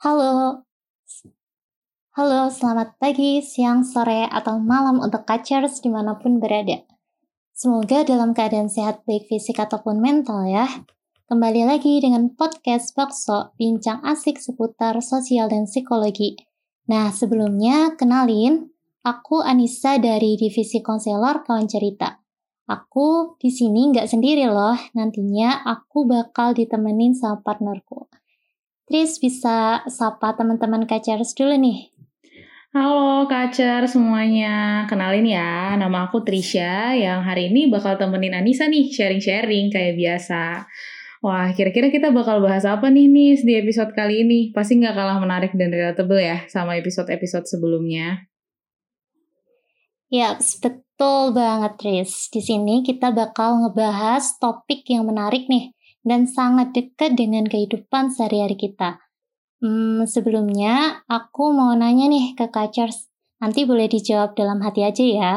Halo. Halo, selamat pagi, siang, sore, atau malam untuk kacers di mana pun berada. Semoga dalam keadaan sehat baik fisik ataupun mental ya. Kembali lagi dengan podcast Bakso, bincang asik seputar sosial dan psikologi. Nah, sebelumnya kenalin, aku Anissa dari Divisi Konselor Kawan Cerita. Aku di sini nggak sendiri loh, nantinya aku bakal ditemenin sama partnerku. Tris bisa sapa teman-teman Kacers dulu nih. Halo Kacer semuanya, kenalin ya, nama aku Trisha yang hari ini bakal temenin Anissa nih sharing-sharing kayak biasa. Wah, kira-kira kita bakal bahas apa nih Nis di episode kali ini? Pasti nggak kalah menarik dan relatable ya sama episode-episode sebelumnya. Ya, betul banget Tris. Di sini kita bakal ngebahas topik yang menarik nih dan sangat dekat dengan kehidupan sehari-hari kita. Hmm, sebelumnya aku mau nanya nih ke Kacers. Nanti boleh dijawab dalam hati aja ya.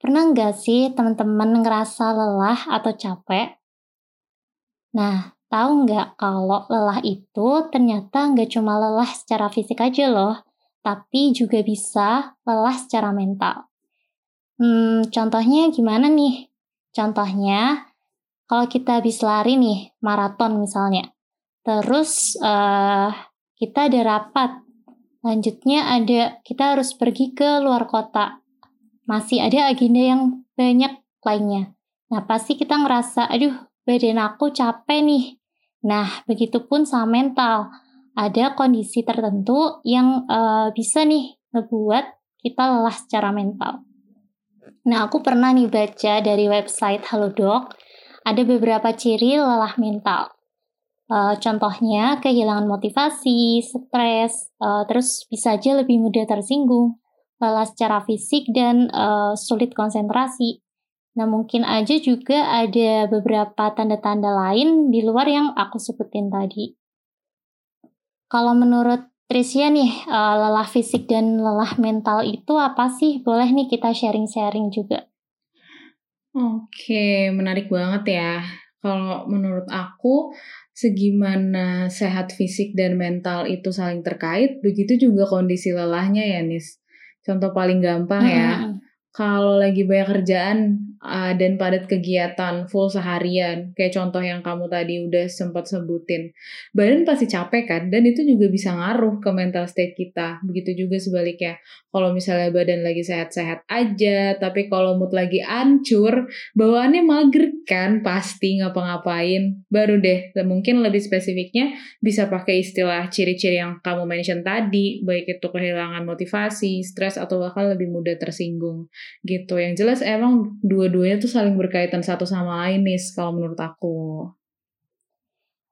Pernah nggak sih teman-teman ngerasa lelah atau capek? Nah, tahu nggak kalau lelah itu ternyata nggak cuma lelah secara fisik aja loh, tapi juga bisa lelah secara mental. Hmm, contohnya gimana nih? Contohnya, kalau kita habis lari nih, maraton misalnya, terus uh, kita ada rapat, lanjutnya ada kita harus pergi ke luar kota, masih ada agenda yang banyak lainnya. Nah pasti kita ngerasa, aduh badan aku capek nih. Nah begitupun sama mental, ada kondisi tertentu yang uh, bisa nih ngebuat kita lelah secara mental. Nah, aku pernah nih baca dari website Halodoc, ada beberapa ciri lelah mental. Uh, contohnya kehilangan motivasi, stres, uh, terus bisa aja lebih mudah tersinggung, lelah secara fisik dan uh, sulit konsentrasi. Nah mungkin aja juga ada beberapa tanda-tanda lain di luar yang aku sebutin tadi. Kalau menurut Tricia nih, lelah fisik dan lelah mental itu apa sih? Boleh nih kita sharing-sharing juga. Oke, menarik banget ya. Kalau menurut aku, segimana sehat fisik dan mental itu saling terkait, begitu juga kondisi lelahnya ya, Nis. Contoh paling gampang ya, kalau lagi banyak kerjaan uh, dan padat kegiatan full seharian, kayak contoh yang kamu tadi udah sempat sebutin, badan pasti capek kan, dan itu juga bisa ngaruh ke mental state kita. Begitu juga sebaliknya, kalau misalnya badan lagi sehat-sehat aja, tapi kalau mood lagi ancur, bawaannya mager kan, pasti ngapa-ngapain. Baru deh, mungkin lebih spesifiknya bisa pakai istilah ciri-ciri yang kamu mention tadi, baik itu kehilangan motivasi, stres, atau bahkan lebih mudah tersinggung gitu. Yang jelas emang dua-duanya tuh saling berkaitan satu sama lain nih kalau menurut aku.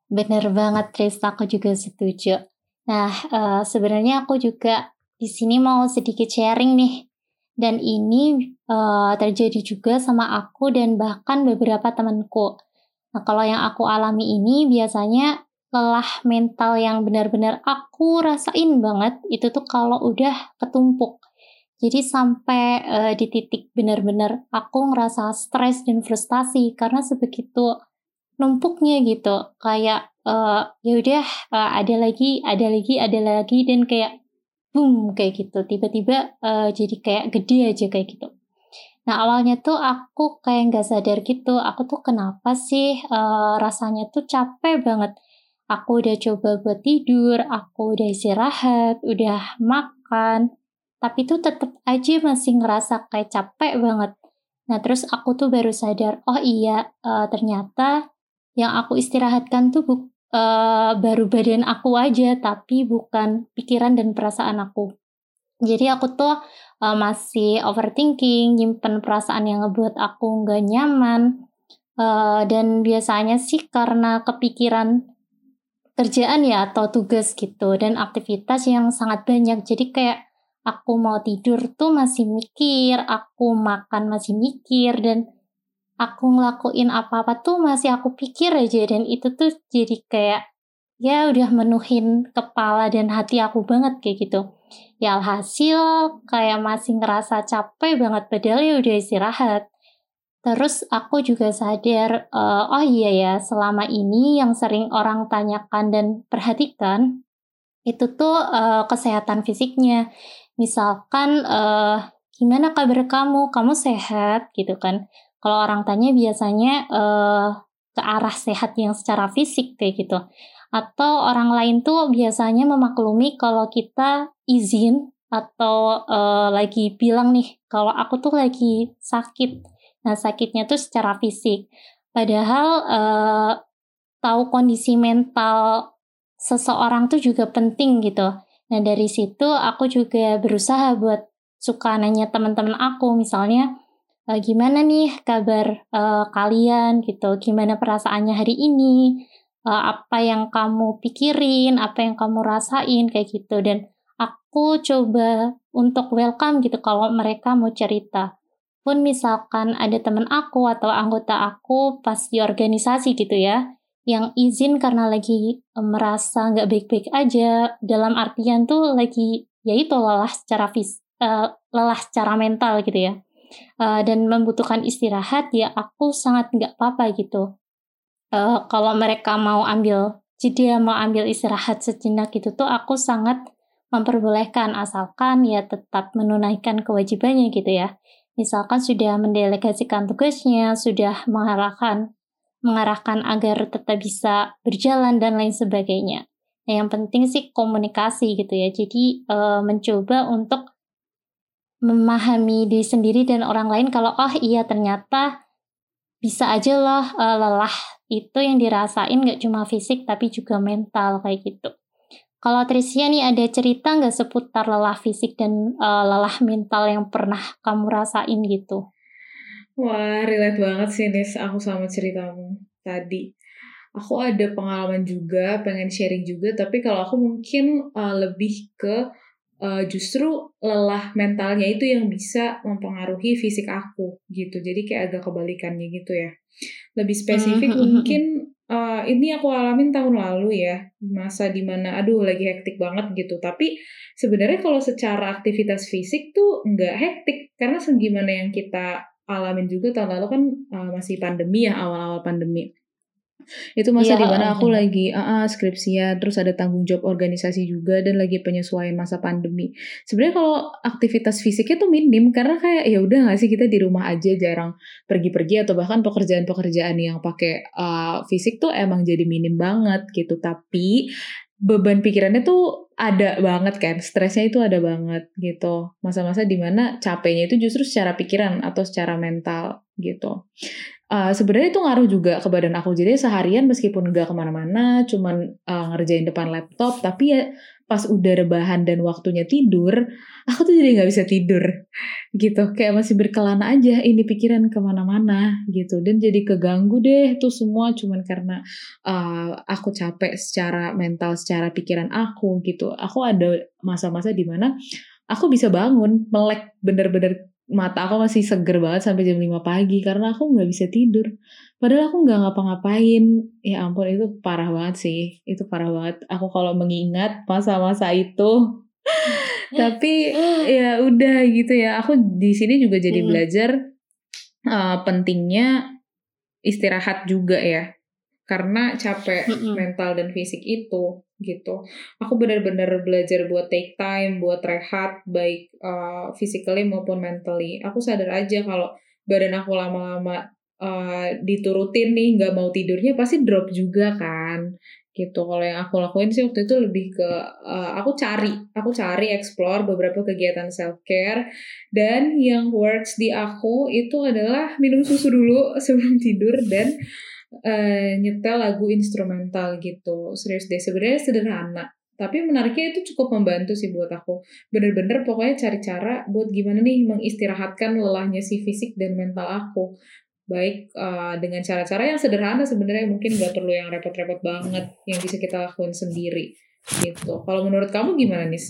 Bener banget Tris, aku juga setuju. Nah, uh, sebenarnya aku juga di sini mau sedikit sharing nih. Dan ini uh, terjadi juga sama aku dan bahkan beberapa temanku. Nah, kalau yang aku alami ini biasanya lelah mental yang benar-benar aku rasain banget itu tuh kalau udah ketumpuk. Jadi sampai uh, di titik benar-benar aku ngerasa stres dan frustasi karena sebegitu numpuknya gitu. Kayak uh, ya udah uh, ada lagi, ada lagi, ada lagi dan kayak boom kayak gitu. Tiba-tiba uh, jadi kayak gede aja kayak gitu. Nah awalnya tuh aku kayak nggak sadar gitu. Aku tuh kenapa sih uh, rasanya tuh capek banget. Aku udah coba buat tidur, aku udah istirahat, udah makan, tapi tuh tetap aja masih ngerasa kayak capek banget. Nah terus aku tuh baru sadar, oh iya uh, ternyata yang aku istirahatkan tuh bu uh, baru badan aku aja, tapi bukan pikiran dan perasaan aku. Jadi aku tuh uh, masih overthinking, nyimpen perasaan yang ngebuat aku nggak nyaman. Uh, dan biasanya sih karena kepikiran kerjaan ya atau tugas gitu dan aktivitas yang sangat banyak. Jadi kayak aku mau tidur tuh masih mikir, aku makan masih mikir, dan aku ngelakuin apa-apa tuh masih aku pikir aja, dan itu tuh jadi kayak ya udah menuhin kepala dan hati aku banget kayak gitu. Ya alhasil kayak masih ngerasa capek banget padahal ya udah istirahat. Terus aku juga sadar, uh, oh iya ya selama ini yang sering orang tanyakan dan perhatikan itu tuh uh, kesehatan fisiknya. Misalkan uh, gimana kabar kamu? Kamu sehat gitu kan? Kalau orang tanya biasanya uh, ke arah sehat yang secara fisik kayak gitu. Atau orang lain tuh biasanya memaklumi kalau kita izin atau uh, lagi bilang nih kalau aku tuh lagi sakit. Nah sakitnya tuh secara fisik. Padahal uh, tahu kondisi mental seseorang tuh juga penting gitu. Nah dari situ aku juga berusaha buat suka nanya teman-teman aku misalnya uh, gimana nih kabar uh, kalian? Gitu, gimana perasaannya hari ini, uh, apa yang kamu pikirin, apa yang kamu rasain? Kayak gitu. Dan aku coba untuk welcome gitu kalau mereka mau cerita. Pun misalkan ada teman aku atau anggota aku pas di organisasi gitu ya, yang izin karena lagi merasa nggak baik-baik aja, dalam artian tuh lagi yaitu lelah secara fis, uh, lelah secara mental gitu ya. Uh, dan membutuhkan istirahat ya aku sangat nggak apa-apa gitu. Uh, kalau mereka mau ambil jeda mau ambil istirahat sejenak gitu tuh aku sangat memperbolehkan asalkan ya tetap menunaikan kewajibannya gitu ya. Misalkan sudah mendelegasikan tugasnya sudah mengarahkan mengarahkan agar tetap bisa berjalan dan lain sebagainya nah, yang penting sih komunikasi gitu ya jadi uh, mencoba untuk memahami diri sendiri dan orang lain kalau oh iya ternyata bisa aja loh uh, lelah itu yang dirasain nggak cuma fisik tapi juga mental kayak gitu. Kalau Tricia nih ada cerita nggak seputar lelah fisik dan uh, lelah mental yang pernah kamu rasain gitu? Wah, relate banget sih Nis aku sama ceritamu tadi. Aku ada pengalaman juga, pengen sharing juga, tapi kalau aku mungkin uh, lebih ke uh, justru lelah mentalnya itu yang bisa mempengaruhi fisik aku gitu. Jadi kayak agak kebalikannya gitu ya. Lebih spesifik mm-hmm. mungkin uh, ini aku alamin tahun lalu ya masa di mana aduh lagi hektik banget gitu. Tapi sebenarnya kalau secara aktivitas fisik tuh nggak hektik karena segimana yang kita alamin juga tahun lalu kan uh, masih pandemi ya awal-awal pandemi itu masa iya, di mana aku lagi uh, uh, skripsian, terus ada tanggung jawab organisasi juga dan lagi penyesuaian masa pandemi. Sebenarnya kalau aktivitas fisiknya tuh minim karena kayak ya udah gak sih kita di rumah aja jarang pergi-pergi atau bahkan pekerjaan-pekerjaan yang pakai uh, fisik tuh emang jadi minim banget gitu. Tapi beban pikirannya tuh ada banget kan, stresnya itu ada banget gitu. Masa-masa di mana capeknya itu justru secara pikiran atau secara mental gitu uh, sebenarnya itu ngaruh juga ke badan aku. Jadi seharian meskipun nggak ke mana-mana, cuman uh, ngerjain depan laptop, tapi ya pas udah rebahan dan waktunya tidur, aku tuh jadi nggak bisa tidur gitu. Kayak masih berkelana aja, ini pikiran ke mana-mana gitu. Dan jadi keganggu deh tuh semua cuman karena uh, aku capek secara mental, secara pikiran aku gitu. Aku ada masa-masa di mana aku bisa bangun melek bener-bener mata aku masih seger banget sampai jam 5 pagi karena aku nggak bisa tidur. Padahal aku nggak ngapa-ngapain. Ya ampun itu parah banget sih. Itu parah banget. Aku kalau mengingat masa-masa itu tapi ya udah gitu ya. Aku di sini juga jadi hmm. belajar uh, pentingnya istirahat juga ya. Karena capek hmm. mental dan fisik itu gitu. Aku benar-benar belajar buat take time, buat rehat, baik uh, physically maupun mentally. Aku sadar aja kalau badan aku lama-lama uh, diturutin nih, nggak mau tidurnya pasti drop juga kan. Gitu. Kalau yang aku lakuin sih waktu itu lebih ke uh, aku cari, aku cari explore beberapa kegiatan self care dan yang works di aku itu adalah minum susu dulu sebelum tidur dan uh, nyetel lagu instrumental gitu. Serius deh, sebenarnya sederhana. Tapi menariknya itu cukup membantu sih buat aku. Bener-bener pokoknya cari cara buat gimana nih mengistirahatkan lelahnya si fisik dan mental aku. Baik uh, dengan cara-cara yang sederhana sebenarnya mungkin gak perlu yang repot-repot banget yang bisa kita lakuin sendiri gitu. Kalau menurut kamu gimana nih?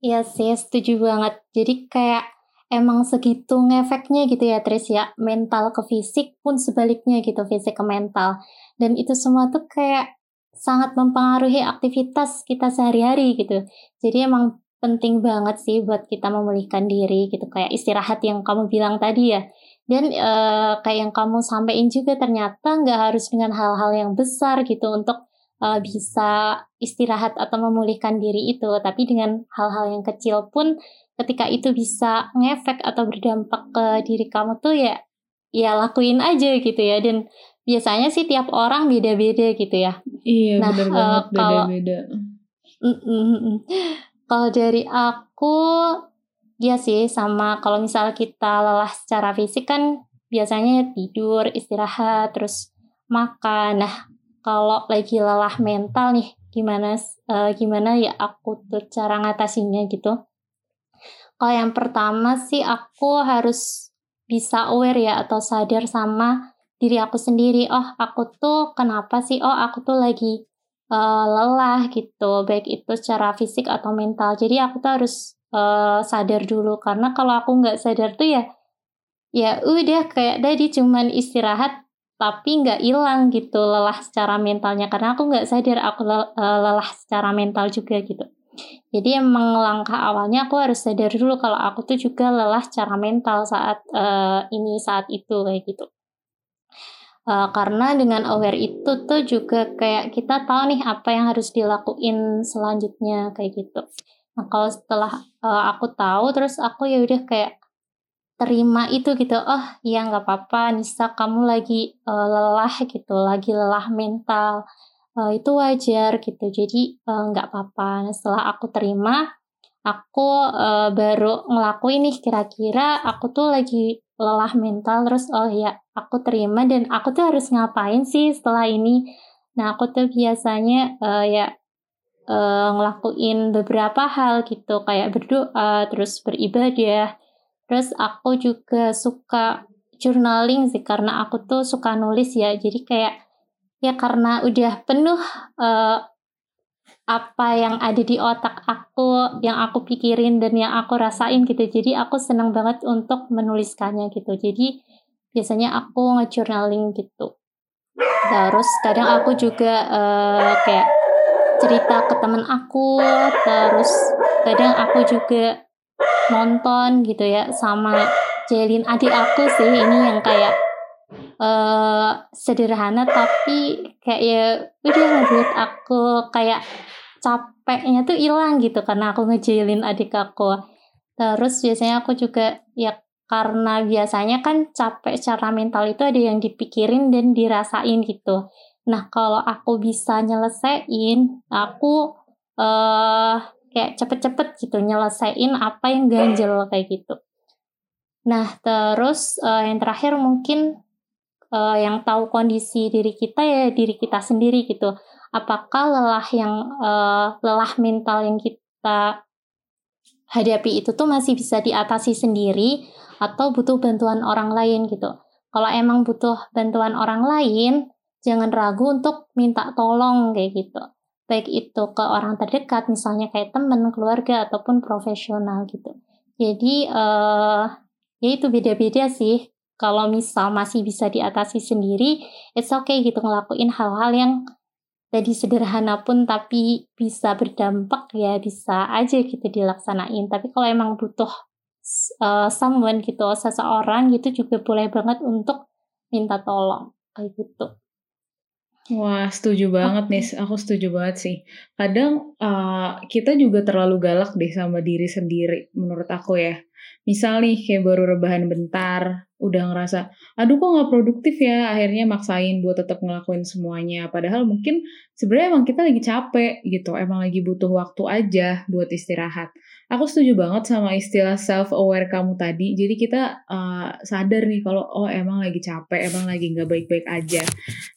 Iya sih, setuju banget. Jadi kayak emang segitu ngefeknya gitu ya Tris ya. Mental ke fisik pun sebaliknya gitu fisik ke mental. Dan itu semua tuh kayak sangat mempengaruhi aktivitas kita sehari-hari gitu. Jadi emang penting banget sih buat kita memulihkan diri gitu kayak istirahat yang kamu bilang tadi ya. Dan uh, kayak yang kamu sampaikan juga ternyata nggak harus dengan hal-hal yang besar gitu untuk uh, bisa istirahat atau memulihkan diri itu, tapi dengan hal-hal yang kecil pun ketika itu bisa ngefek atau berdampak ke diri kamu tuh ya ya lakuin aja gitu ya dan biasanya sih tiap orang beda-beda gitu ya. Iya nah, benar uh, banget beda-beda. Kalau dari aku ya sih sama kalau misal kita lelah secara fisik kan biasanya tidur, istirahat, terus makan. Nah, kalau lagi lelah mental nih, gimana uh, gimana ya aku tuh cara ngatasinnya gitu. Kalau yang pertama sih aku harus bisa aware ya atau sadar sama diri aku sendiri. Oh, aku tuh kenapa sih? Oh, aku tuh lagi uh, lelah gitu, baik itu secara fisik atau mental. Jadi aku tuh harus uh, sadar dulu karena kalau aku nggak sadar tuh ya ya udah kayak tadi cuman istirahat tapi nggak hilang gitu lelah secara mentalnya karena aku nggak sadar aku eh, lelah secara mental juga gitu jadi emang langkah awalnya aku harus sadar dulu kalau aku tuh juga lelah secara mental saat uh, ini saat itu kayak gitu. Uh, karena dengan aware itu tuh juga kayak kita tahu nih apa yang harus dilakuin selanjutnya kayak gitu. Nah kalau setelah uh, aku tahu terus aku ya udah kayak terima itu gitu. Oh ya nggak apa-apa Nisa kamu lagi uh, lelah gitu lagi lelah mental uh, itu wajar gitu. Jadi nggak uh, apa-apa. Nah, setelah aku terima aku uh, baru ngelakuin nih kira-kira aku tuh lagi lelah mental. Terus oh ya aku terima dan aku tuh harus ngapain sih setelah ini? Nah aku tuh biasanya uh, ya uh, ngelakuin beberapa hal gitu. Kayak berdoa terus beribadah. Terus aku juga suka journaling sih karena aku tuh suka nulis ya. Jadi kayak ya karena udah penuh uh, apa yang ada di otak aku, yang aku pikirin dan yang aku rasain gitu. Jadi aku senang banget untuk menuliskannya gitu. Jadi biasanya aku nge-journaling gitu. Terus kadang aku juga uh, kayak cerita ke temen aku, terus kadang aku juga nonton gitu ya sama Jelin adik aku sih ini yang kayak uh, sederhana tapi kayak ya udah ngebuat aku kayak capeknya tuh hilang gitu karena aku ngejelin adik aku terus biasanya aku juga ya karena biasanya kan capek secara mental itu ada yang dipikirin dan dirasain gitu nah kalau aku bisa nyelesain aku uh, kayak cepet-cepet gitu nyelesain apa yang ganjel kayak gitu. Nah terus uh, yang terakhir mungkin uh, yang tahu kondisi diri kita ya diri kita sendiri gitu. Apakah lelah yang uh, lelah mental yang kita hadapi itu tuh masih bisa diatasi sendiri atau butuh bantuan orang lain gitu. Kalau emang butuh bantuan orang lain, jangan ragu untuk minta tolong kayak gitu baik itu ke orang terdekat misalnya kayak teman, keluarga ataupun profesional gitu. Jadi uh, ya itu beda-beda sih. Kalau misal masih bisa diatasi sendiri, it's okay gitu ngelakuin hal-hal yang tadi sederhana pun tapi bisa berdampak ya bisa aja gitu dilaksanain. Tapi kalau emang butuh uh, someone gitu, seseorang gitu juga boleh banget untuk minta tolong kayak gitu. Wah, setuju banget nih. Aku setuju banget sih. Kadang uh, kita juga terlalu galak deh sama diri sendiri, menurut aku ya. Misal nih kayak baru rebahan bentar, udah ngerasa, aduh kok nggak produktif ya, akhirnya maksain buat tetap ngelakuin semuanya. Padahal mungkin sebenarnya emang kita lagi capek gitu, emang lagi butuh waktu aja buat istirahat aku setuju banget sama istilah self aware kamu tadi. Jadi kita uh, sadar nih kalau oh emang lagi capek, emang lagi nggak baik-baik aja.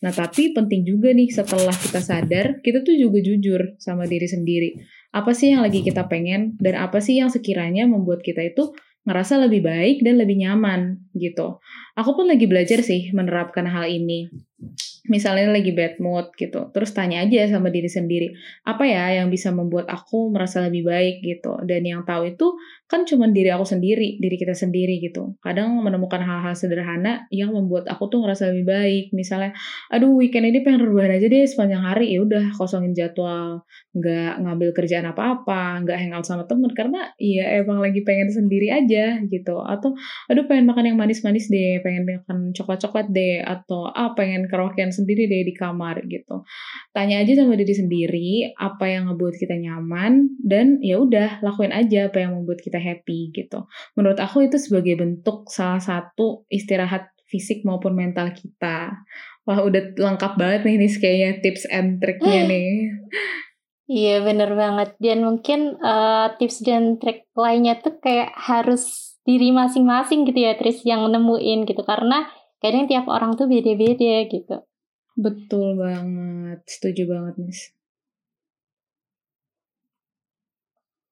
Nah tapi penting juga nih setelah kita sadar, kita tuh juga jujur sama diri sendiri. Apa sih yang lagi kita pengen dan apa sih yang sekiranya membuat kita itu ngerasa lebih baik dan lebih nyaman gitu. Aku pun lagi belajar sih menerapkan hal ini misalnya lagi bad mood gitu, terus tanya aja sama diri sendiri, apa ya yang bisa membuat aku merasa lebih baik gitu. Dan yang tahu itu kan cuma diri aku sendiri, diri kita sendiri gitu. Kadang menemukan hal-hal sederhana yang membuat aku tuh ngerasa lebih baik. Misalnya, aduh weekend ini pengen rebahan aja deh sepanjang hari, ya udah kosongin jadwal, nggak ngambil kerjaan apa-apa, nggak hangout sama temen karena ya emang lagi pengen sendiri aja gitu. Atau aduh pengen makan yang manis-manis deh, pengen makan coklat-coklat deh, atau ah pengen karaokean sendiri deh di kamar gitu. Tanya aja sama diri sendiri apa yang ngebuat kita nyaman dan ya udah lakuin aja apa yang membuat kita happy gitu. Menurut aku itu sebagai bentuk salah satu istirahat fisik maupun mental kita. Wah udah lengkap banget nih nih kayaknya tips and triknya nih. Iya bener banget dan mungkin uh, tips dan trik lainnya tuh kayak harus diri masing-masing gitu ya Tris yang nemuin gitu karena kadang tiap orang tuh beda-beda gitu. Betul banget, setuju banget Nis.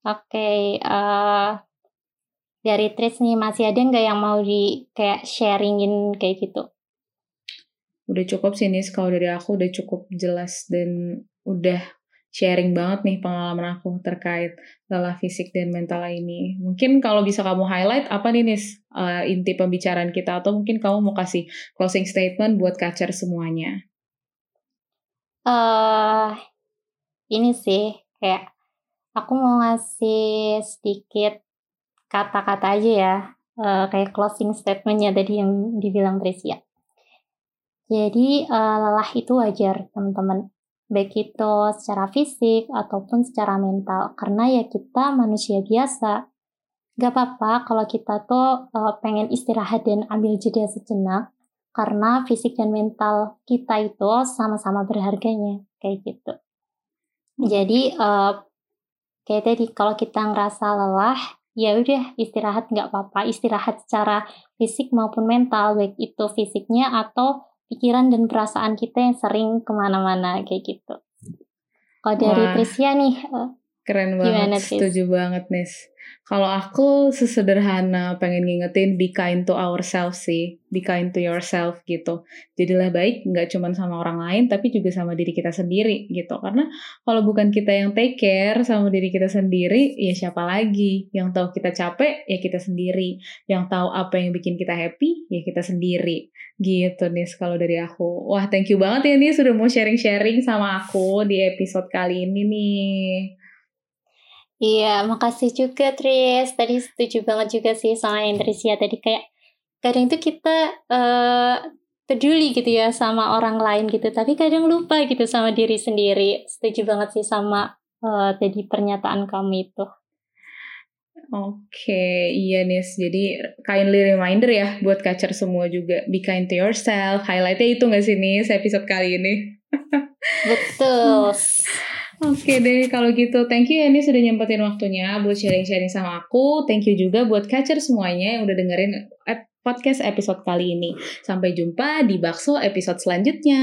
Oke, okay, uh, eh, dari Tris nih masih ada nggak yang mau di kayak sharingin kayak gitu? Udah cukup sih Nis, kalau dari aku udah cukup jelas dan udah sharing banget nih pengalaman aku terkait lelah fisik dan mental ini. Mungkin kalau bisa kamu highlight apa nih Nis uh, inti pembicaraan kita atau mungkin kamu mau kasih closing statement buat kacer semuanya. Uh, ini sih kayak aku mau ngasih sedikit kata-kata aja ya uh, kayak closing statementnya tadi yang dibilang Tricia. Jadi uh, lelah itu wajar teman-teman baik itu secara fisik ataupun secara mental. Karena ya kita manusia biasa. Gak apa-apa kalau kita tuh uh, pengen istirahat dan ambil jeda sejenak, karena fisik dan mental kita itu sama-sama berharganya, kayak gitu. Jadi uh, kayak tadi kalau kita ngerasa lelah, ya udah istirahat nggak apa-apa, istirahat secara fisik maupun mental, baik itu fisiknya atau pikiran dan perasaan kita yang sering ke mana-mana kayak gitu. Kalau dari Trisya nih, eh, keren banget, setuju banget Nis. Kalau aku sesederhana pengen ngingetin be kind to ourselves sih, be kind to yourself gitu. Jadilah baik nggak cuma sama orang lain tapi juga sama diri kita sendiri gitu. Karena kalau bukan kita yang take care sama diri kita sendiri, ya siapa lagi? Yang tahu kita capek ya kita sendiri. Yang tahu apa yang bikin kita happy ya kita sendiri. Gitu nih kalau dari aku. Wah, thank you banget ya nih sudah mau sharing-sharing sama aku di episode kali ini nih. Iya, makasih juga Tris. Tadi setuju banget juga sih sama yang Tris ya. Tadi kayak kadang itu kita uh, peduli gitu ya sama orang lain gitu, tapi kadang lupa gitu sama diri sendiri. Setuju banget sih sama uh, tadi pernyataan kamu itu. Oke, iya Nis. Jadi kindly reminder ya buat kacer semua juga. Be kind to yourself. Highlightnya itu gak sih Nis episode kali ini? Betul. Oke deh, kalau gitu thank you ya ini sudah nyempetin waktunya buat sharing-sharing sama aku. Thank you juga buat catcher semuanya yang udah dengerin podcast episode kali ini. Sampai jumpa di Bakso episode selanjutnya.